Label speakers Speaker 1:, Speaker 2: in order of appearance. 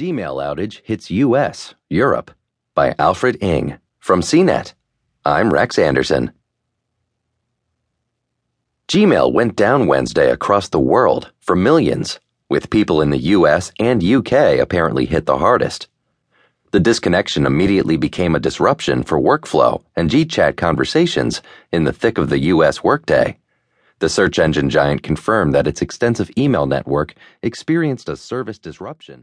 Speaker 1: Gmail outage hits US, Europe by Alfred Ng from CNET. I'm Rex Anderson. Gmail went down Wednesday across the world for millions, with people in the US and UK apparently hit the hardest. The disconnection immediately became a disruption for workflow and GChat conversations in the thick of the US workday. The search engine giant confirmed that its extensive email network experienced a service disruption.